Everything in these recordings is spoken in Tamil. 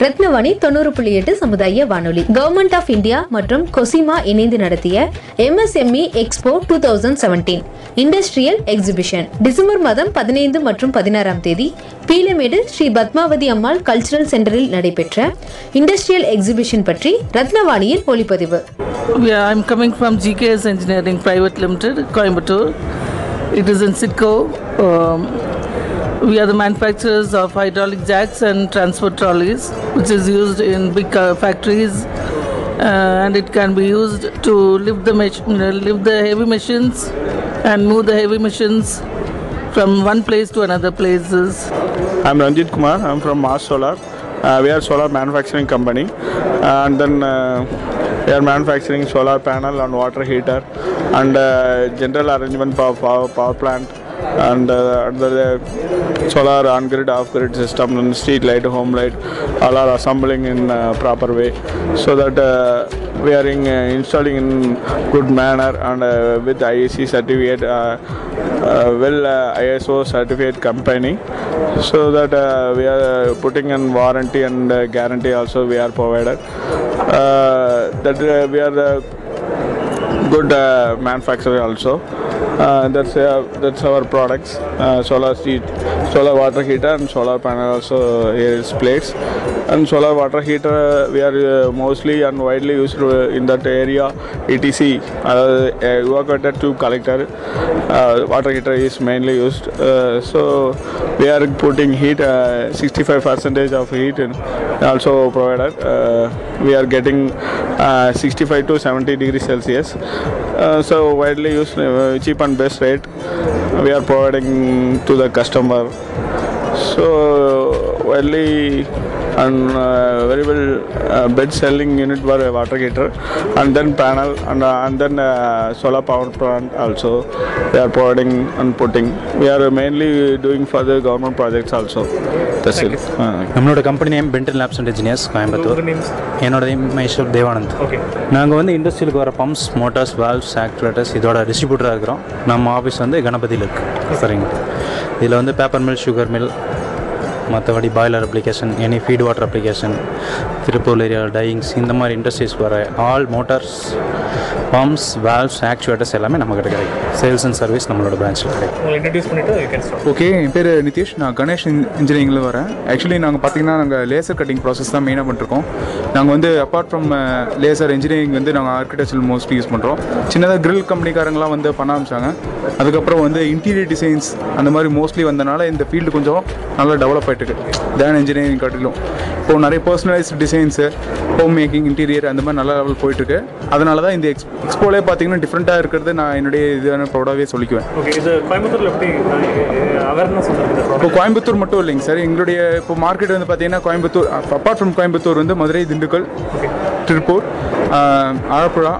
ரத்னவாணி தொண்ணூறு புள்ளி எட்டு சமுதாய வானொலி. கவர்மெண்ட் ஆஃப் இந்தியா மற்றும் கொசிமா இணைந்து நடத்திய MSME expo two thousand seventeen industrial exhibition December மாதம் பதினைந்து மற்றும் பதினாறாம் தேதி பீலமேடு ஸ்ரீ பத்மாவதி அம்மாள் கல்ச்சுரல் சென்டரில் நடைபெற்ற இண்டஸ்ட்ரியல் எக்ஸிபிஷன் பற்றி ரத்னவாணியின் ஒளிப்பதிவு Yeah, I'm coming from GKS Engineering Private Limited, Coimbatore. It we are the manufacturers of hydraulic jacks and transport trolleys, which is used in big uh, factories, uh, and it can be used to lift the mach- lift the heavy machines and move the heavy machines from one place to another places. I'm Ranjit Kumar. I'm from Mars Solar. Uh, we are solar manufacturing company, and then uh, we are manufacturing solar panel and water heater and uh, general arrangement for power, power plant and uh, the solar on-grid, off-grid system and street light, home light, all are assembling in uh, proper way so that uh, we are in, uh, installing in good manner and uh, with IEC certificate, uh, uh, well uh, ISO certificate company, so that uh, we are putting in warranty and uh, guarantee also we are provided. Uh, that uh, we are uh, good uh, manufacturer also. Uh, that's uh, that's our products uh, solar seed solar water heater, and solar panel also here is placed. And solar water heater uh, we are uh, mostly and widely used uh, in that area. ETC, uh, evacuated tube collector. Uh, water heater is mainly used. Uh, so we are putting heat. Uh, 65 percentage of heat in also provided. Uh, we are getting uh, 65 to 70 degrees Celsius. Uh, so widely used, uh, cheap and best rate we are providing to the customer. So widely and uh, very well uh, bed selling unit for a water heater and then panel and, uh, and then uh, solar power plant also we are providing and putting. We are mainly doing for the government projects also. That's it. Uh, நம்மளோட company name Benton labs and engineers Coimbatore என்னோட நேம் மகேஸ்வர் தேவானந்த் நாங்கள் வந்து இண்டஸ்ட்ரியலுக்கு வர பம்ப்ஸ் மோட்டார்ஸ் வால்வ்ஸ் ஆக்டிவேட்டர்ஸ் இதோட டிஸ்ட்ரிபியூட்டராக இருக்கிறோம் நம்ம ஆஃபீஸ் வந்து கணபதியில் இருக்குது சரிங்க இதில் வந்து பேப்பர் மில் சுகர் மில் மற்றபடி boiler application any feed water application Tiruppur area dyeings இந்த மாதிரி இண்டஸ்ட்ரீஸ் வர all motors pumps valves actuators எல்லாமே நம்மக்கிட்ட கிடைக்கும். சேல்ஸ் அண்ட் சர்வீஸ் நம்மளோட பிரான்ச்சில் கிடைக்கும். ஓகே என் பேர் நிதிஷ். நான் கணேஷ் இன்ஜினியரிங்கில் வரேன். ஆக்சுவலி நாங்கள் பார்த்தீங்கன்னா நாங்கள் லேசர் கட்டிங் ப்ராசஸ் தான் மெயினாக பண்ணிருக்கோம் நாங்கள் வந்து அப்பார்ட் ஃப்ரம் லேசர் இன்ஜினியரிங் வந்து நாங்கள் ஆர்கிடெக்சர் மோஸ்ட்லி யூஸ் பண்ணுறோம் சின்னதாக grill கம்பெனிக்காரங்களாம் வந்து பண்ண ஆரம்பிச்சாங்க. அதுக்கப்புறம் வந்து இன்டீரியர் டிசைன்ஸ் அந்த மாதிரி மோஸ்ட்லி வந்தனால இந்த ஃபீல்டு கொஞ்சம் நல்லா டெவலப் ஆகிட்டு இருக்கு தேன் இன்ஜினியரிங் காட்டிலும். இப்போது நிறைய personalised designs home making interior அந்த மாதிரி நல்ல லெவல் போயிட்டுருக்கு. அதனால தான் இந்த எக்ஸ் எக்ஸ்போலே பார்த்தீங்கன்னா டிஃப்ரெண்ட்டாக இருக்கிறது நான் என்னுடைய இதான ப்ரௌடாகவே சொல்லிக்குவேன். ஓகே இது கோயம்புத்தூர்ல எப்படி அவேர்னஸ் இப்போ கோயம்புத்தூர் மட்டும் இல்லைங்க சார். எங்களுடைய இப்போ மார்க்கெட் வந்து பார்த்தீங்கன்னா கோயம்புத்தூர் அப்பார்ட் ஃப்ரம் கோயம்புத்தூர் வந்து மதுரை திண்டுக்கல் திருப்பூர் ஆலப்புழா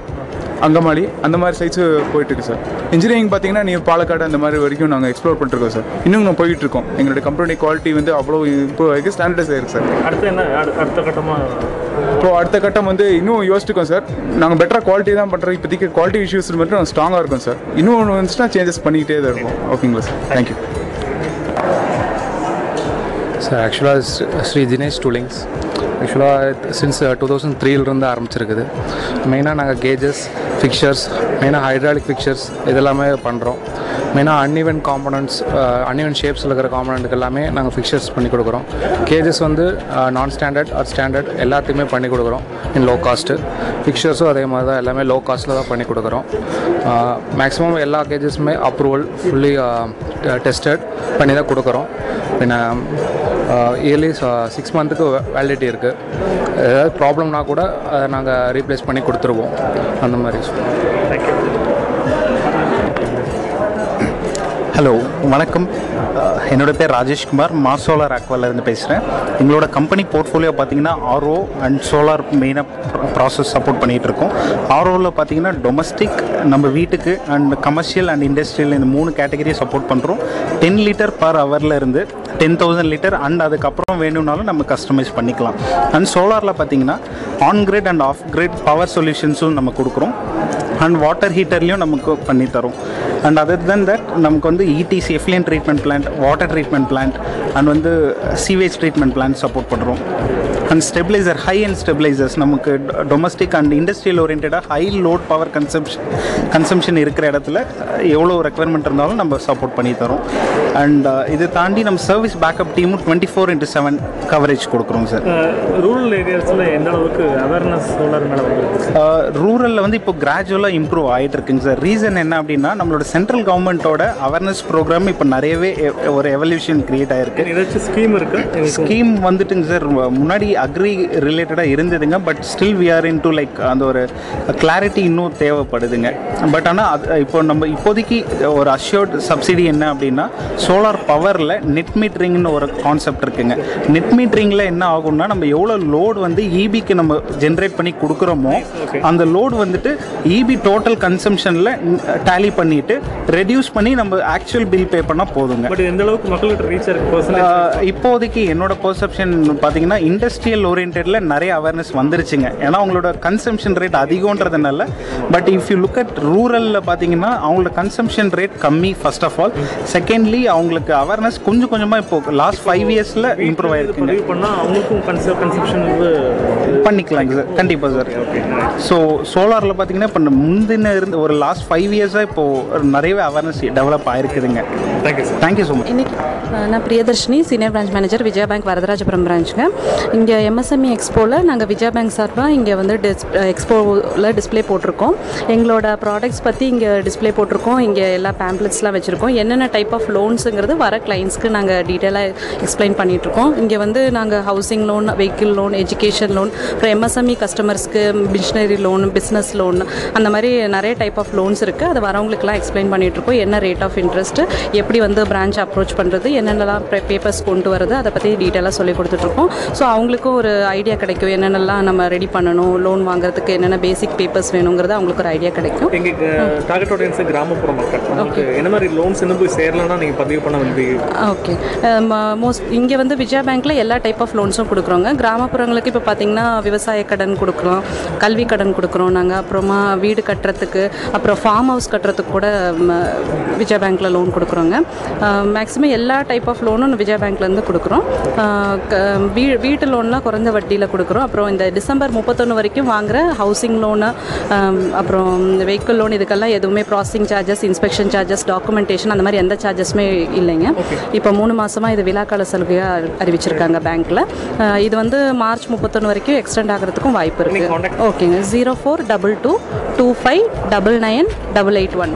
அங்கமாலி அந்த மாதிரி சைட்ஸு போயிட்டுருக்கு சார் இன்ஜினியரிங் பார்த்தீங்கன்னா நீங்கள் பாலக்காடு அந்த மாதிரி வரைக்கும் நாங்கள் எக்ஸ்ப்ளோர் பண்ணிருக்கோம் சார் இன்னும் நம்ம போயிட்டு இருக்கோம் எங்களுடைய கம்பெனி குவாலிட்டி வந்து அவ்வளோ இம்ப்ரூவ் ஆகி ஸ்டாண்டர்டைஸ் ஆயிருக்கு சார் அடுத்து என்ன அடு- அடுத்த கட்டமா? இப்போ அடுத்த கட்டம் வந்து இன்னும் யோசிச்சிருக்கோம் சார் நாங்கள் பெட்டராக குவாலிட்டி தான் பண்ணுறோம் இப்போதைக்கு குவாலிட்டி இஷ்யூஸ் மட்டும் ஸ்ட்ராங்காக இருக்கும் சார் இன்னும் ஒன்று வந்துச்சுன்னா சேஞ்சஸ் பண்ணிக்கிட்டே தான் இருக்கும் ஓகேங்களா சார் தேங்க்யூ சார் ஆக்சுவலாக ஸ்ரீ தினேஷ் டூலிங்ஸ். ஆக்சுவலாக சின்ஸ் டூ தௌசண்ட் த்ரீலேருந்து ஆரம்பிச்சிருக்குது. மெயினாக நாங்கள் கேஜஸ் ஃபிக்சர்ஸ் மெயினாக ஹைட்ராலிக் ஃபிக்சர்ஸ் இதெல்லாமே பண்ணுறோம் மெயினாக அன்இவன் காம்பனண்ட்ஸ் அன்இவன் ஷேப்ஸில் இருக்கிற காம்பனண்ட்டுக்கு எல்லாமே நாங்கள் ஃபிக்சர்ஸ் பண்ணி கொடுக்குறோம். கேஜஸ் வந்து நான் ஸ்டாண்டர்ட் ஆர் ஸ்டாண்டர்ட் எல்லாத்தையுமே பண்ணி கொடுக்குறோம். இன் லோ காஸ்ட்டு ஃபிக்சர்ஸும் அதே மாதிரி தான் எல்லாமே லோ காஸ்ட்டில் தான் பண்ணி கொடுக்குறோம். மேக்ஸிமம் எல்லா கேஜஸுமே அப்ரூவல் ஃபுல்லி டெஸ்டட் பண்ணி தான் கொடுக்குறோம். பின்ன இயர்லி சிக்ஸ் மந்த்துக்கு வேலிடிட்டி இருக்குது ஏதாவது ப்ராப்ளம்னா கூட அதை நாங்கள் ரீப்ளேஸ் பண்ணி கொடுத்துருவோம். அந்த மாதிரி. ஹலோ வணக்கம். என்னோடய என்னோட பேர் ராஜேஷ்குமார் மா சோலார் இருந்து பேசுகிறேன் எங்களோட கம்பெனி போர்ட்ஃபோலியோ பார்த்தீங்கன்னா ஆர்ஓ அண்ட் சோலார் மெயினாக ப்ராசஸ் சப்போர்ட் பண்ணிகிட்டு இருக்கோம். ஆர்ஓவில் பார்த்தீங்கன்னா டொமஸ்டிக் நம்ம வீட்டுக்கு அண்ட் கமர்ஷியல் அண்ட் இண்டஸ்ட்ரியல் இந்த மூணு கேட்டகரியை சப்போர்ட் பண்ணுறோம் டென் லிட்டர் பர் ஹவரில் இருந்து டென் தௌசண்ட் லிட்டர் அண்ட் அதுக்கப்புறம் வேணும்னாலும் நம்ம கஸ்டமைஸ் பண்ணிக்கலாம். அண்ட் சோலாரில் பார்த்தீங்கன்னா on grid and off grid power சொல்யூஷன்ஸும் நம்ம கொடுக்குறோம். அண்ட் வாட்டர் ஹீட்டர்லேயும் நமக்கு பண்ணி அண்ட் அதர் தென் தட் நமக்கு வந்து இடிசி effluent treatment plant water treatment plant and வந்து சீவேஜ் ட்ரீட்மெண்ட் பிளான்ட் சப்போர்ட் பண்ணுறோம் and stabiliser high and stabilisers நமக்கு டொமஸ்டிக் அண்ட் இண்டஸ்ட்ரியல் ஓரியன்டாக high load power consumption consumption இருக்கிற இடத்துல எவ்வளோ ரெக்குவயர்மெண்ட் இருந்தாலும் நம்ம சப்போர்ட் பண்ணி தரோம். அண்ட் இது தாண்டி நம்ம சர்வீஸ் பேக்கப் டீமும் twenty four into seven coverage கொடுக்குறோம் சார் ரூரல் ஏரியாஸில் எந்த அளவுக்கு அவேர்னஸ் சோலார் மேலே ரூரலில் வந்து இப்போ கிராஜுவலாக இம்ப்ரூவ் ஆகிட்டு இருக்குங்க சார் ரீசன் என்ன அப்படின்னா நம்மளோட சென்ட்ரல் கவர்மெண்ட்டோட அவேர்னஸ் ப்ரோக்ராம் இப்போ நிறையவே ஒரு எவல்யூஷன் கிரியேட் ஆயிருக்கு. ஏதாச்சும் ஸ்கீம் இருக்கு? ஸ்கீம் வந்துட்டுங்க சார் முன்னாடி அக்ரி ரிலேட்டடாக இருந்ததுங்க but still we are into like அந்த ஒரு கிளாரிட்டி இன்னும் தேவைப்படுதுங்க. பட் ஆனால் அது இப்போ நம்ம இப்போதைக்கு ஒரு அஷ்யூர்ட் சப்சிடி என்ன அப்படின்னா சோலார் பவரில் நெட் மீட்டரிங்னு ஒரு கான்செப்ட் இருக்குங்க. நெட் மீட்டரிங்கில் என்ன ஆகும்னா நம்ம எவ்வளோ லோடு வந்து இபிக்கு நம்ம ஜென்ரேட் பண்ணி கொடுக்குறோமோ அந்த லோடு வந்துட்டு இபி டோட்டல் கன்சம்ஷனில் டேலி பண்ணிட்டு ரெடியூஸ் பண்ணி நம்ம ஆக்சுவல் பில் பே பண்ணால் போதுங்க. பட் எந்த அளவுக்கு மக்கள்கிட்ட ரீச் இருக்கு இப்போதைக்கு என்னோட பெர்செப்ஷன் பார்த்தீங்கன்னா இண்டஸ்ட்ரியல் ஓரியன்டில் நிறைய அவேர்னஸ் வந்துருச்சுங்க. ஏன்னா அவங்களோட consumption rate அதிகன்றதுனால but if you look at ரூரலில் பார்த்தீங்கன்னா அவங்களோட கன்சம்ஷன் ரேட் கம்மி ஃபர்ஸ்ட் ஆஃப் ஆல் செகண்ட்லி அவங்களுக்கு அவேர்னஸ் கொஞ்சம் கொஞ்சமாக இப்போ லாஸ்ட் ஃபைவ் இயர்ஸில் இம்ப்ரூவ் ஆயிருக்குங்க. பண்ணிக்கலாங்க சார் கண்டிப்பாக சார் ஸோ சோலாரில் பார்த்தீங்கன்னா இப்போ முந்தின இருந்து ஒரு லாஸ்ட் ஃபைவ் இயர்ஸாக இப்போது நிறையவே awareness develop ஆயிருக்குதுங்க. Thank you sir thank you so much இன்னைக்கு நான் Priyadarshini senior branch manager Vijaya bank Varadharajapuram பிரான்ச்சுங்க இங்கே எம்எஸ்எம்இ எக்ஸ்போவில் நாங்கள் விஜயா பேங்க் சார்பாக இங்கே வந்து டிஸ் எக்ஸ்போவில் டிஸ்ப்ளே போட்டிருக்கோம். எங்களோட ப்ராடக்ட்ஸ் பற்றி இங்கே டிஸ்ப்ளே போட்டிருக்கோம். இங்கே எல்லா பேம்ப்ளெட்ஸ்லாம் வச்சுருக்கோம். என்னென்ன டைப் ஆஃப் லோன்ஸுங்கிறது வர கிளைண்ட்ஸ்க்கு நாங்கள் டீட்டெயிலாக எக்ஸ்பிளைன் பண்ணிகிட்ருக்கோம் இங்கே வந்து நாங்கள் housing loan vehicle loan education loan அப்புறம் எம்எஸ்எம்இ கஸ்டமர்ஸ்க்கு மிஷினரி லோன் பிஸ்னஸ் லோன் அந்த மாதிரி நிறைய டைப் ஆஃப் லோன்ஸ் இருக்குது அது வரவங்களுக்குலாம் எக்ஸ்பிளைன் பண்ணிகிட்ருக்கோம் என்ன ரேட் ஆஃப் இன்ட்ரெஸ்ட் எப்படி வந்து பிரான்ச் அப்ரோச் பண்ணுறது என்னென்னலாம் பேப்பர்ஸ் கொண்டு வரது அதை பற்றி டீட்டெயிலாக சொல்லி கொடுத்துட்ருக்கோம். ஸோ அவங்களுக்கும் ஒரு ஐடியா கிடைக்கும். என்னென்னலாம் நம்ம ரெடி பண்ணணும் லோன் வாங்குறதுக்கு என்னென்ன பேசிக் பேப்பர்ஸ் வேணுங்கிறது அவங்களுக்கு ஒரு ஐடியா கிடைக்கும். எங்கள் டார்கெட் ஆடியன்ஸ் கிராமப்புற மக்கள். உங்களுக்கு என்ன மாதிரி லோன்ஸ் இன்னும் போய் சேரலன்னா நீங்கள் பதிவு பண்ண வந்து ஓகே மோஸ்ட் இங்கே வந்து விஜயா பேங்க்கில் எல்லா டைப் ஆஃப் லோன்ஸும் கொடுக்குறோங்க. கிராமப்புறங்களுக்கு இப்போ பார்த்தீங்கன்னா விவசாய கடன் கொடுக்குறோம் கல்வி கடன் கொடுக்குறோம் நாங்கள் அப்புறமா வீடு கட்டுறதுக்கு அப்புறம் ஃபார்ம் ஹவுஸ் கட்டுறதுக்கு கூட விஜயா பேங்க்கில் லோன் கொடுக்குறோங்க. மேக்ஸிமம் எல்லா டைப் ஆஃப் லோனும் விஜயா பேங்க்லேருந்து கொடுக்குறோம். வீ வீட்டு லோன்லாம் குறைஞ்ச வட்டியில் கொடுக்குறோம். அப்புறம் இந்த டிசம்பர் முப்பத்தொன்று வரைக்கும் வாங்குற ஹவுசிங் லோனு அப்புறம் வெஹிக்கிள் லோன் இதுக்கெல்லாம் எதுவுமே processing charges inspection charges documentation அந்த மாதிரி எந்த சார்ஜஸுமே இல்லைங்க. இப்போ மூணு மாதமாக இது விழாக்கால சலுகையாக அறிவிச்சிருக்காங்க பேங்க்கில் இது வந்து மார்ச் முப்பத்தொன்று வரைக்கும் எக்ஸ்டெண்ட் ஆகிறதுக்கும் வாய்ப்பு இருக்குது ஓகேங்க. Zero four double two two five double nine double eight one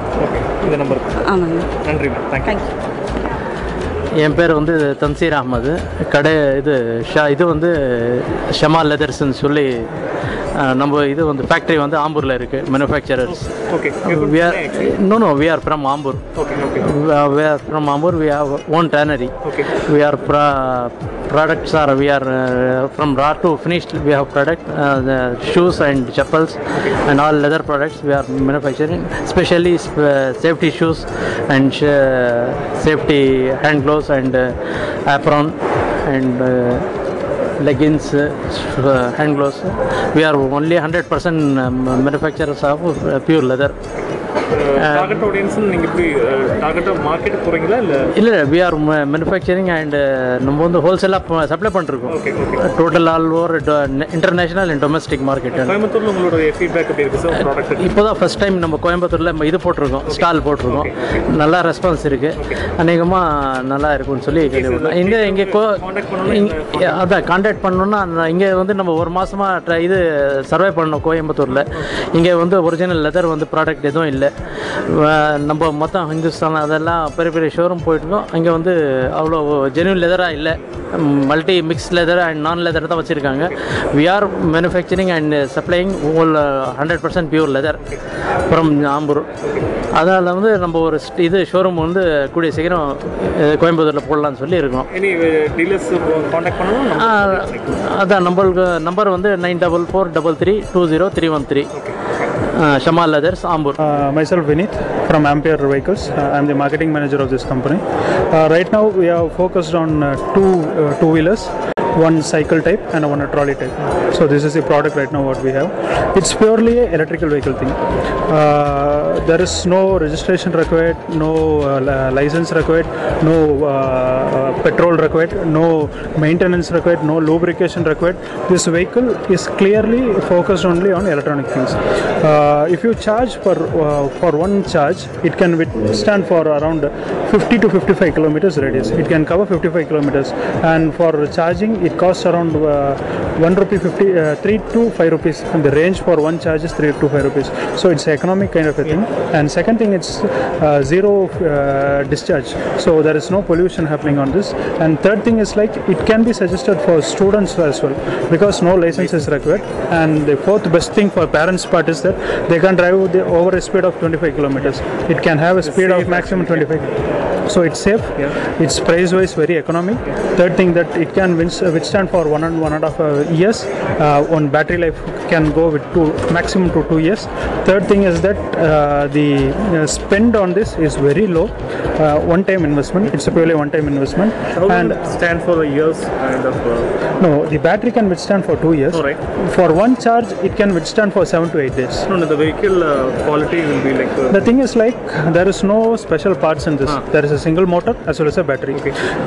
ஆமாங்க. நன்றி தேங்க்யூ என் பேர் வந்து தன்சீர் அகமது கடை இது ஷா இது வந்து ஷமா லெதர்ஸ்ன்னு சொல்லி நம்ம இது வந்து ஃபேக்ட்ரி வந்து ஆம்பூரில் இருக்குது manufacturers okay are no no we are from ambur. Okay okay. We are, we are from ambur we have one products are we are uh, from raw to finished we have product uh, shoes and chappals and all leather products we are manufacturing especially uh, safety shoes and safety hand gloves and apron and leggings, uh, hand gloves. We are only 100% um, manufacturers of pure leather. Target audience நீங்கள் இப்படி டார்கெட்டாக மார்க்கெட் போகிறீங்களா இல்லை? இல்லை வி ஆர் மேனுஃபேக்சரிங் அண்ட் நம்ம வந்து ஹோல்சேலாக சப்ளை பண்ணிருக்கோம் total all over international and domestic market கோயம்புத்தூரில் உங்களோட ஃபீட்பேக் எப்படி இருக்குது சார் ப்ராடக்ட் இப்போ தான் ஃபஸ்ட் டைம் நம்ம கோயம்புத்தூரில் இது போட்டிருக்கோம் ஸ்டால் போட்டிருக்கோம். நல்லா ரெஸ்பான்ஸ் இருக்குது அநேகமாக நல்லா இருக்கும்னு சொல்லி இங்கே இங்கே கோ அதான் காண்டாக்ட் பண்ணணும்னா இங்கே வந்து நம்ம ஒரு மாதமாக இது சர்வே பண்ணோம் கோயம்புத்தூரில். இங்கே வந்து ஒரிஜினல் லெதர் வந்து ப்ராடக்ட் எதுவும் இல்லை. இல்லை. நம்ம மொத்தம் ஹிந்துஸ்தான் அதெல்லாம் பெரிய பெரிய ஷோரூம் போயிட்டுருக்கோம். அங்கே வந்து அவ்வளோ ஜென்யூன் லெதராக இல்லை. Multi mix leather and non leather தான் வச்சுருக்காங்க. We are manufacturing and supplying whole hundred percent pure leather from Ambur அதனால் வந்து நம்ம ஒரு இது ஷோரூம் வந்து கூடிய சீக்கிரம் கோயம்புத்தூரில் போடலான்னு சொல்லி இருக்கோம். ஆ, அதான் நம்மளுக்கு நம்பர் வந்து nine double four double three two zero three one three Uh, Shamal Leathers, Ambur. Uh, myself Vinith from Ampere Vehicles. Uh, I'm the marketing manager of this company. Uh, right now we are focused on uh, two two wheelers one cycle type and one trolley type. So this is the product right now what we have. It's purely a electrical vehicle thing. Uh, there is no registration required, no uh, license required, no uh, uh, petrol required, no maintenance required, no lubrication required. This vehicle is clearly focused only on electronic things. Uh, if you charge for uh, for one charge, it can withstand for around 50 to 55 kilometers radius. It can cover 55 kilometers, and for charging, it costs around uh, one rupee 50, uh, three to five rupees. And the range for one charge is three to five rupees. So it's economic kind of a thing. And second thing, it's uh, zero uh, discharge, so there is no pollution happening on this. And third thing is like it can be suggested for students as well because no license is required. And the fourth best thing for parents part is that they can drive over a speed of 25 kilometers. It can have a speed of maximum 25. So it's safe. It's price wise very economic. Third thing that it can withstand for one and one and a half uh, years. Uh, on battery life can go with two maximum to two years. Third thing is that uh, the uh, spend on this is very low. Uh, one time investment. It's a purely one time investment. How and it stand for the years kind of? Uh, no, the battery can withstand for two years. Alright. For one charge, it can withstand for seven to eight days. no, no, the vehicle uh, quality will be like. Uh, The thing is like there is no special parts in this. There is a single motor as well as a battery.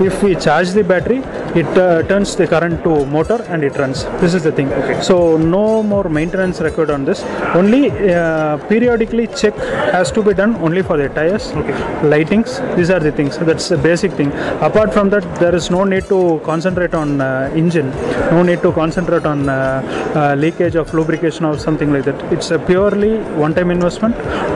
If we charge the battery, it uh, turns the current to motor and it runs. This is the thing. So no more maintenance required on this. Only uh, periodically check has to be done only for the tires, lightings. These are the things. That's the basic thing. Apart from that, there is no need to concentrate on uh, engine. No need to concentrate on uh, uh, leakage of lubrication or something like that. It's a purely one-time investment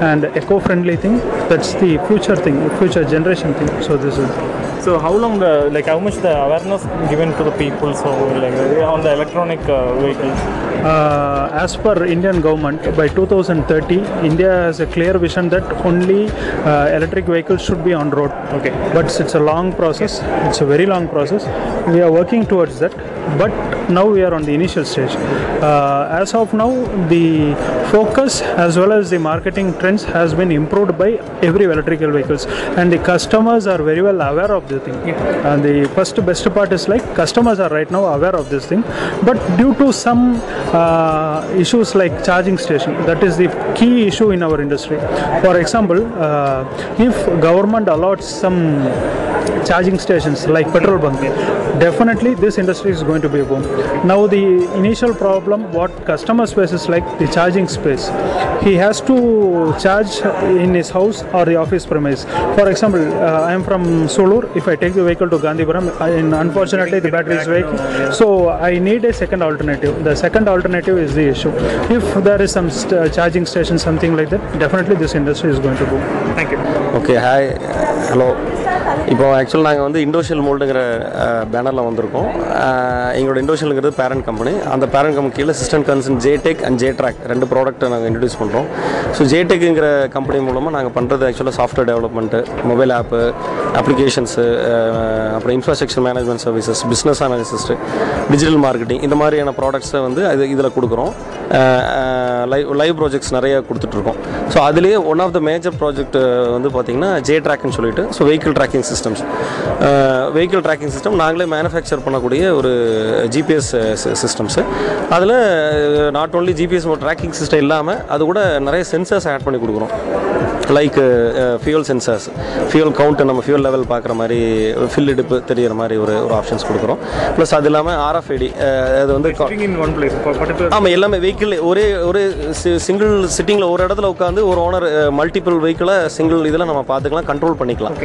and eco-friendly thing. That's the future thing, future generation thing. So this is. So how long the like how much the awareness given to the people so like uh, on the electronic uh, vehicles? Uh, as per Indian government, by 2030, India has a clear vision that only uh, electric vehicles should be on road. Okay. But it's a long process. It's a very long process. We are working towards that. But now we are on the initial stage. Uh, as of now, the focus as well as the marketing trends has been improved by every electrical vehicles, and the customers are very well aware of the thing. And the first best part is like customers are right now aware of this thing, but due to some uh, issues like charging station, that is the key issue in our industry. For example, uh, if government allots some charging stations like petrol bunk, definitely this industry is going to be a boom. Now the initial problem what customer space is like the charging space. He has to charge in his house or the office premise. For example, uh, I am from Solur. If I take the vehicle to Gandhi Baram, unfortunately the battery is weak, so I need a second alternative. The second alternative is the issue. If there is some st- uh, charging station, something like that, definitely this industry is going to boom. Thank you. Okay. Hi. Hello. இப்போ ஆக்சுவல் நாங்கள் வந்து இண்டோஷியல் மோல்டுங்கிற பேனரில் வந்திருக்கோம். எங்களோட இண்டோஷியலுங்கிறது பேரண்ட் கம்பெனி அந்த பேரண்ட் கம்பெனி கீழே சிஸ்டம் கன்சன் ஜேடெக் அண்ட் ஜேட்ராக் ரெண்டு ப்ராடக்ட்டை நாங்கள் இன்ட்ரடியூஸ் பண்ணுறோம் ஸோ ஜேடெக்குங்கிற கம்பெனி மூலமாக நாங்கள் பண்ணுறது ஆக்சுவலாக software development mobile app applications அப்புறம் infrastructure management services business analyst digital marketing இந்த மாதிரியான ப்ராடக்ட்ஸை வந்து இது இதில் கொடுக்குறோம். லைவ் லைவ் ப்ராஜெக்ட்ஸ் நிறைய கொடுத்துட்ருக்கோம். ஸோ அதுலேயே one of the major project வந்து பார்த்திங்கன்னா ஜே ட்ராக்னு சொல்லிட்டு so vehicle tracking systems vehicle tracking system நாங்களே மேனுஃபேக்சர் பண்ணக்கூடிய ஒரு ஜிபிஎஸ் சிஸ்டம்ஸு அதில் not only GPS tracking system இல்லாமல் அது கூட நிறைய சென்சர்ஸ் ஆட் பண்ணி கொடுக்குறோம். Like fuel sensors fuel count நம்ம ஃபியூல் லெவல் பார்க்குற மாதிரி ஃபில் இடுப்பு தெரியிற மாதிரி ஒரு ஒரு ஆப்ஷன்ஸ் கொடுக்குறோம். ப்ளஸ் அது இல்லாமல் ஆர்எஃப்ஐடி அது வந்து ஆமாம் எல்லாமே வெஹிக்கிள் ஒரே ஒரு சிங்கிள் சிட்டிங்கில் ஒரு இடத்துல உட்காந்து ஒரு ஓனர் மல்டிபிள் வெஹிக்கிளை சிங்கிள் இதில் நம்ம பார்த்துக்கலாம் கண்ட்ரோல் பண்ணிக்கலாம்.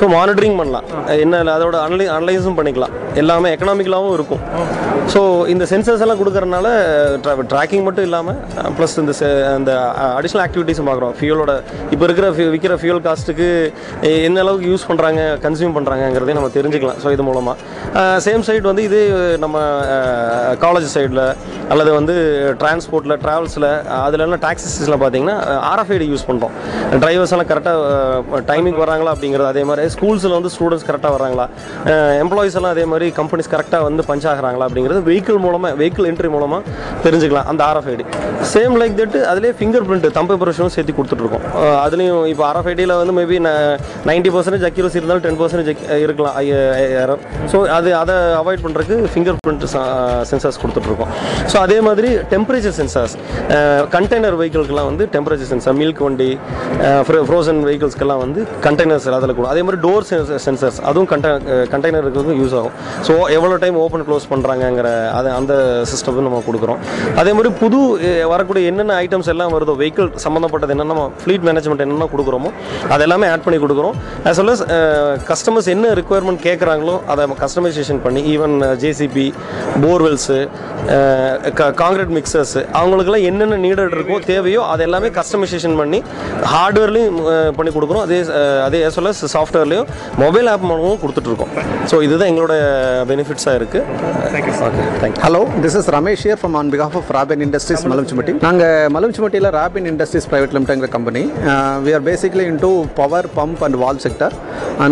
ஸோ மானிட்டரிங் பண்ணலாம். என்ன அதோட அனலை அனலைஸும் பண்ணிக்கலாம். எல்லாமே எக்கனாமிக்கலாகவும் இருக்கும். ஸோ இந்த சென்சர்ஸ் எல்லாம் கொடுக்கறனால ட்ராக்கிங் மட்டும் இல்லாமல் ப்ளஸ் இந்த அந்த அடிஷ்னல் ஆக்டிவிட்டீஸும் பார்க்குறோம். ஃபியூலோட இப்போ இருக்கிற ஃபியூ விற்கிற ஃபியூல் காஸ்ட்டுக்கு என்ன அளவுக்கு யூஸ் பண்ணுறாங்க கன்சியூம் பண்ணுறாங்கங்கிறதையும் நம்ம தெரிஞ்சுக்கலாம். ஸோ இது மூலமாக சேம் சைடு வந்து இது நம்ம காலேஜ் சைடில் அல்லது வந்து டிரான்ஸ்போர்ட்டில் ட்ராவல்ஸில் அதுலலாம் டாக்ஸிஸில் பார்த்தீங்கன்னா ஆர்எஃப்ஐடி யூஸ் பண்ணுறோம் டிரைவர்ஸ் எல்லாம் கரெக்டாக டைமிங் வராங்களா அப்படிங்கிறது அதே மாதிரி ஸ்கூல்ஸில் வந்து ஸ்டூடெண்ட்ஸ் கரெக்டாக வராங்களா எம்ப்ளாயிஸ் எல்லாம் அதே மாதிரி கம்பெனிஸ் கரெக்டாக வந்து பஞ்ச் ஆகிறாங்களா அப்படிங்கிறது வெஹிக்கிள் மூலமாக வெஹிக்கிள் என்ட்ரி மூலமாக தெரிஞ்சுக்கலாம் அந்த ஆர்எஃப்ஐடி சேம் லைக் தட் அதிலே ஃபிங்கர் பிரிண்ட் தம்பை பிரஷனும் சேர்த்து கொடுத்துட்ருக்கோம் அது அதுலேயும் இப்போ ஆர்எஃப்ஐடியில் வந்து மேபி நைன்ட்டி பர்சன்டேஜ் அக்யூரசி இருந்தாலும் டென் பர்சன்டேஜ் இருக்கலாம் ஸோ அது அதை அவாய்ட் பண்ணுறதுக்கு ஃபிங்கர் பிரிண்ட் சென்சார்ஸ் கொடுத்துட்ருக்கோம். ஸோ அதே மாதிரி டெம்பரேச்சர் சென்சார்ஸ் கண்டெய்னர் வெஹிக்கிள்க்கெல்லாம் வந்து டெம்பரேச்சர் சென்சார் மில்க் வண்டி ஃப்ரோசன் வெஹிக்கிள்ஸ்க்கெல்லாம் வந்து கண்டெய்னர்ஸ் அதில் கூட அதே மாதிரி டோர் சென்சார்ஸ் அதுவும் கண்டெ கண்டெய்னருக்கு யூஸ் ஆகும். ஸோ எவ்வளோ டைம் ஓப்பன் க்ளோஸ் பண்ணுறாங்கங்கிற அது அந்த சிஸ்டமும் நம்ம கொடுக்குறோம். அதே மாதிரி புது வரக்கூடிய என்னென்ன ஐட்டம்ஸ் எல்லாம் வருதோ வெஹிக்கிள் சம்மந்தப்பட்டது என்னென்ன நம்ம ஃப்ளீட் மேனேஜ்மெண்ட் என்னென்ன கொடுக்குறோமோ அது எல்லாமே ஆட் பண்ணி கொடுக்குறோம். As well as கஸ்டமர்ஸ் என்ன ரெக்குயர்மெண்ட் கேட்குறாங்களோ அதை கஸ்டமைசேஷன் பண்ணி even JCB borewells concrete mixers அவங்களுக்குலாம் என்னென்ன நீடட் இருக்கோ தேவையோ அது எல்லாமே கஸ்டமைசேஷன் பண்ணி ஹார்ட்வேர்லையும் பண்ணி கொடுக்குறோம். அதே அஹ், அதே as well as சாஃப்ட்வேர்லையும் மொபைல் ஆப் மூலமும் கொடுத்துட்ருக்கோம். ஸோ இதுதான் எங்களோட பெனிஃபிட்ஸாக இருக்குது hello this is Ramesh here from on behalf of Robin industries Malamchumatti நாங்கள் மலம்ச்சுமட்டியில் Robin industries private லிமிடெட்ங்கிற company we are basically into power pump and valve sector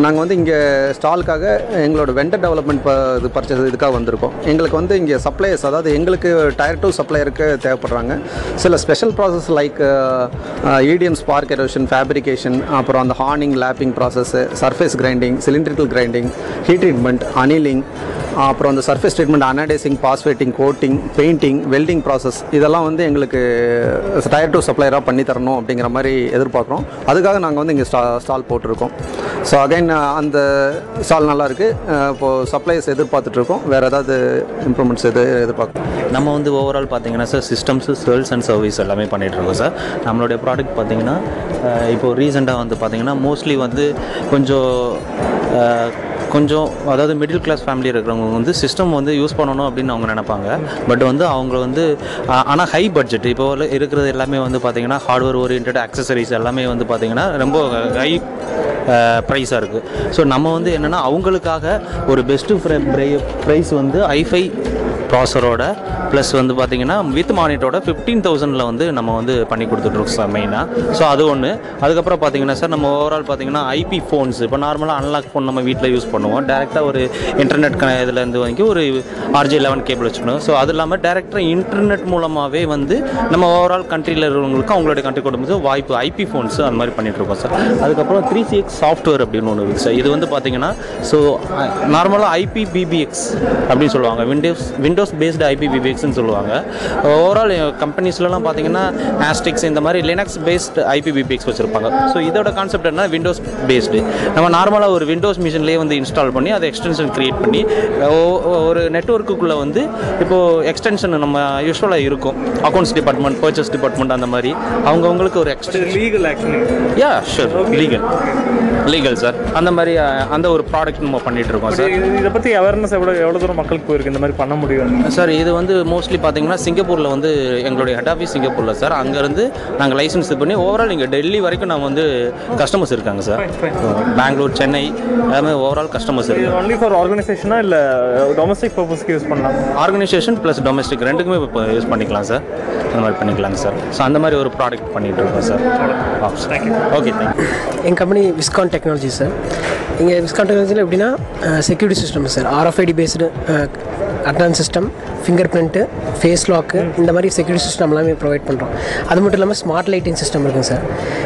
நாங்கள் வந்து இங்கே ஸ்டாலுக்காக எங்களோட வெண்டர் டெவலப்மெண்ட் இது பர்ச்சேஸ் இதுக்காக வந்திருக்கோம். எங்களுக்கு வந்து இங்கே சப்ளையர்ஸ் அதாவது எங்களுக்கு டயர் டூ சப்ளையருக்கு தேவைப்படுறாங்க. சில special process like EDM spark erosion fabrication அப்புறம் அந்த ஹார்னிங் lapping process surface grinding cylindrical grinding heat treatment annealing அப்புறம் அந்த surface treatment anodizing phosphating coating painting welding process இதெல்லாம் வந்து எங்களுக்கு டயர் டூ சப்ளையராக பண்ணி தரணும் அப்படிங்கிற மாதிரி எதிர்பார்க்குறோம். அதுக்காக நாங்கள் வந்து இங்கே ஸ்டா ஸ்டால் போட்டிருக்கோம். ஸோ அகைன் அந்த ஸ்டால் நல்லா இருக்குது இப்போது சப்ளைஸ் எதிர்பார்த்துட்ருக்கோம். வேறு ஏதாவது இம்ப்ரூவ்மெண்ட்ஸ் எது எதிர்பார்க்குறோம்? நம்ம வந்து ஓவரால் பார்த்தீங்கன்னா sir systems sales and service எல்லாமே பண்ணிகிட்ருக்கோம் இருக்கோம் சார் நம்மளுடைய ப்ராடக்ட் பார்த்திங்கன்னா இப்போது இப்போ ரீசெண்டாக வந்து பார்த்திங்கன்னா மோஸ்ட்லி வந்து கொஞ்சம் கொஞ்சம் அதாவது மிடில் கிளாஸ் ஃபேமிலி இருக்கிறவங்க வந்து சிஸ்டம் வந்து யூஸ் பண்ணணும் அப்படின்னு அவங்க நினைப்பாங்க. பட் வந்து அவங்க வந்து ஆனால் ஹை பட்ஜெட் இப்போ இருக்கிறது எல்லாமே வந்து பார்த்தீங்கன்னா ஹார்ட்வேர் ஓரியன்ட் அக்சசரிஸ் எல்லாமே வந்து பார்த்தீங்கன்னா ரொம்ப ஹை ப்ரைஸாக இருக்குது ஸோ நம்ம வந்து என்னென்னா அவங்களுக்காக ஒரு பெஸ்ட்டு ப்ரைஸ் வந்து ஐஃபை ப்ராசரோட ப்ளஸ் வந்து பார்த்தீங்கன்னா வித் மானிட்டோட ஃபிஃப்டீன் தௌசண்டில் வந்து நம்ம வந்து பண்ணி கொடுத்துட்ருக்கோம் சார் மெயினாக ஸோ அது ஒன்று அதுக்கப்புறம் பார்த்தீங்கன்னா சார் நம்ம ஓவரால் பார்த்தீங்கன்னா ஐபி ஃபோன்ஸ் இப்போ நார்மலாக அன்லாக் ஃபோன் நம்ம வீட்டில் யூஸ் பண்ணுவோம். டேரெக்டாக ஒரு இன்டர்நெட் க இதுலேருந்து வாங்கி ஒரு ஆர்ஜே லெவன் கேபிள் வச்சுக்கணும். ஸோ அது இல்லாமல் டேரெக்டாக இன்டர்நெட் மூலமாகவே வந்து நம்ம ஓவரால் கண்ட்ரியில் இருக்கிறவங்களுக்கு அவங்களுடைய கண்ட்ரி கொடுக்கும்போது வாய்ப்பு ஐபி ஃபோன்ஸ் அந்த மாதிரி பண்ணிகிட்ருக்கோம் சார் அதுக்கப்புறம் த்ரீ சி எக்ஸ் சாஃப்ட்வேர் அப்படின்னு ஒன்று இருக்குது சார் இது வந்து பார்த்தீங்கன்னா ஸோ நார்மலாக ஐபி பிபிஎக்ஸ் அப்படின்னு சொல்லுவாங்க. விண்டோஸ் விண்டோஸ் பேஸ்டு ஐபி பிபிஎக்ஸ்னு சொல்லுவாங்க. ஓவரால் கம்பெனிஸ்லலாம் பார்த்தீங்கன்னா ஆஸ்டிக்ஸ் இந்த மாதிரி லினக்ஸ் பேஸ்டு ஐபி பிபிஎக்ஸ் வச்சுருப்பாங்க. ஸோ இதோட கான்செப்ட் என்ன விண்டோஸ் பேஸ்டு நம்ம நார்மலாக ஒரு விண்டோஸ் மிஷின்லேயே வந்து இன்ஸ்டால் பண்ணி அதை எக்ஸ்டென்ஷன் க்ரியேட் பண்ணி ஒரு நெட்ஒர்க்குள்ளே வந்து இப்போது எக்ஸ்டென்ஷன் நம்ம யூஸ்வலாக இருக்கும். அக்கௌண்ட்ஸ் டிபார்ட்மெண்ட் பர்ச்சேஸ் டிபார்ட்மெண்ட் அந்த மாதிரி. அவங்கவுங்களுக்கு ஒரு extension legal actually ya sure legal legal sir அந்த மாதிரி அந்த ஒரு ப்ராடக்ட் நம்ம பண்ணிட்டு இருக்கோம் சார் இதை பற்றி அவேர்னஸ் எவ்வளோ எவ்வளோ தூரம் மக்களுக்கு போயிருக்கு? இந்த மாதிரி பண்ண முடியும்? சார் இது வந்து மோஸ்ட்லி பார்த்தீங்கன்னா சிங்கப்பூரில் வந்து எங்களுடைய ஹெட் ஆஃபீஸ் சிங்கப்பூரில் சார் அங்கேருந்து நாங்கள் லைசன்ஸ் இது பண்ணி ஓவரால் இங்கே டெல்லி வரைக்கும் நம்ம வந்து கஸ்டமர்ஸ் இருக்காங்க சார் பெங்களூர் சென்னை எல்லாமே ஓவரால் கஸ்டமர்ஸ் இது இருக்காங்க. ஒன்லி ஃபார் ஆர்கனைசேஷனா இல்லை டொமஸ்டிக் பர்பஸ்க்கு யூஸ் பண்ணலாம்? ஆர்கனைசேஷன் ப்ளஸ் டொமஸ்டிக் ரெண்டுக்குமே இப்போ யூஸ் பண்ணிக்கலாம் சார் அந்த மாதிரி பண்ணிக்கலாங்க சார் ஸோ அந்த மாதிரி ஒரு ப்ராடக்ட் பண்ணிட்டு இருக்கோம் சார் ஓகே தேங்க்யூ எங்கள் கம்பெனி விஸ்கான் டெக்னாலஜி சார் இங்கே விஸ்கான் டெக்னாலஜியில் எப்படின்னா security system sir RFID based advance system fingerprint face lock இந்த மாதிரி செக்யூரிட்டி சிஸ்டம் எல்லாமே ப்ரொவைட் பண்ணுறோம் அது மட்டும் இல்லாமல் ஸ்மார்ட் லைட்டிங் சிஸ்டம் இருக்குங்க சார்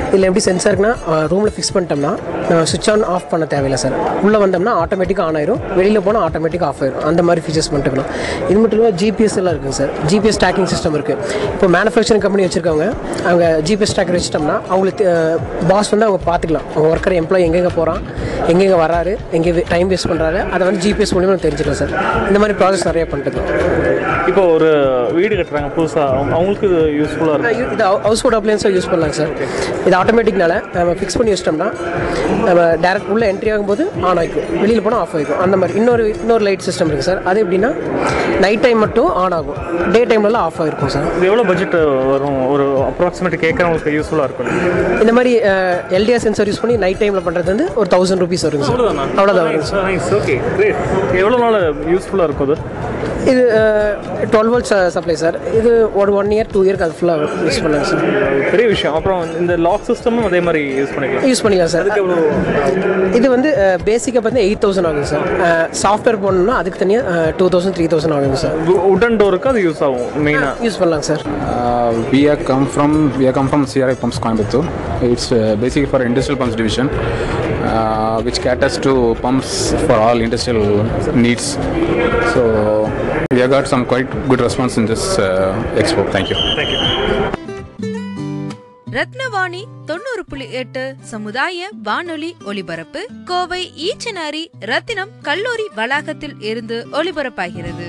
இதில் எப்படி சென்சார்னா ரூமில் ஃபிக்ஸ் பண்ணிட்டோம்னா நம்ம சுவிட்ச் ஆன் ஆஃப் பண்ண தேவையில்லை சார் உள்ளே வந்தோம்னா ஆட்டோமேட்டிக்காக ஆன் ஆயிரும். வெளியில் போனால் ஆட்டோமேட்டிக்காக ஆஃப் ஆயிரும். அந்த மாதிரி ஃபீச்சர்ஸ் பண்ணிட்டுக்கலாம் இது மட்டும் இல்லாமல் ஜிபிஎஸ் எல்லாம் இருக்குங்க சார் ஜிபிஎஸ் ட்ராக்கிங் சிஸ்டம் இருக்குது இப்போ மேனுஃபேக்சரிங் கம்பெனி வச்சுருக்கவங்க அவங்க ஜிபிஎஸ் ட்ராக்கர் வச்சுட்டோம்னா அவங்களுக்கு பாஸ் வந்து அவங்க பார்த்துக்கலாம் அவங்க ஒர்க்கர் எம்ப்ளாயி எங்கெங்கே போகிறான் எங்கெங்கே வராரு எங்கே டைம் வேஸ்ட் பண்ணுறாரு அதை வந்து ஜிபிஎஸ் மூலியமாக தெரிஞ்சுக்கலாம் சார் இந்த மாதிரி ப்ராசஸ் நிறைய பண்ணிட்டு இப்போ ஒரு வீடு கட்டுறாங்க புதுசாக அவங்களுக்கு இது யூஸ்ஃபுல்லாக இருக்கும். இது ஹவுஸ் ஹோல்ட் அப்ளைன்ஸாக யூஸ் பண்ணலாங்க சார். இது ஆட்டோமேட்டிக்னால நம்ம ஃபிக்ஸ் பண்ணி வச்சிட்டோம்னா நம்ம டேரக்ட் உள்ளே என்ட்ரி ஆகும்போது ஆன் ஆகிக்கும் வெளியில் போனால் ஆஃப் ஆகிக்கும் அந்த மாதிரி இன்னொரு இன்னொரு லைட் சிஸ்டம் இருக்குது சார். அது எப்படின்னா நைட் டைம் மட்டும் ஆன் ஆகும். டே டைம்லலாம் ஆஃப் ஆகிருக்கும் சார். இது எவ்வளோ பட்ஜெட் வரும்? ஒரு அப்ராக்சிமேட் கேட்குறவங்களுக்கு யூஸ்ஃபுல்லாக இருக்கும். இந்த மாதிரி எல்டிஆர் சென்சார் யூஸ் பண்ணி நைட் டைமில் பண்ணுறது வந்து ஒரு தௌசண்ட் ருபீஸ் வருங்க சார். அவ்வளோதான் வருங்க சார். ஓகே கிரேட் எவ்வளோ நாள் யூஸ்ஃபுல்லாக இருக்கும் அது? இது டுவெல் வோல்ட் சப்ளை சார் இது ஒரு ஒன் இயர் டூ இயர்க்கு அது ஃபுல்லாக யூஸ் பண்ணலாங்க சார் பெரிய விஷயம். அப்புறம் இந்த லாக் சிஸ்டமும் அதே மாதிரி யூஸ் பண்ணிக்கலாம். யூஸ் பண்ணிக்கலாம் சார் இது வந்து பேசிக்காக பார்த்து எயிட் தௌசண்ட் ஆகுங்க சார் சாஃப்ட்வேர் போடணும்னா அதுக்கு தனியாக டூ தௌசண்ட் த்ரீ தௌசண்ட் ஆகுங்க சார் உடன் டோருக்கு அது யூஸ் ஆகும் மெயினாக யூஸ் பண்ணலாங்க sir Uh, we are come from we are come from CRI Pumps Coimbatore. It's uh, basically for industrial pumps division, uh, which caters to pumps for all industrial needs. So we have got some quite good response in this uh, expo. Thank you. Thank you. Ratnavani தொண்ணூறு புள்ளி எட்டு சமுதாய வானொலி ஒலிபரப்பு கோவை ஈச்சனாரி ரத்தினம் கல்லூரி வளாகத்தில் இருந்து ஒலிபரப்பாகிறது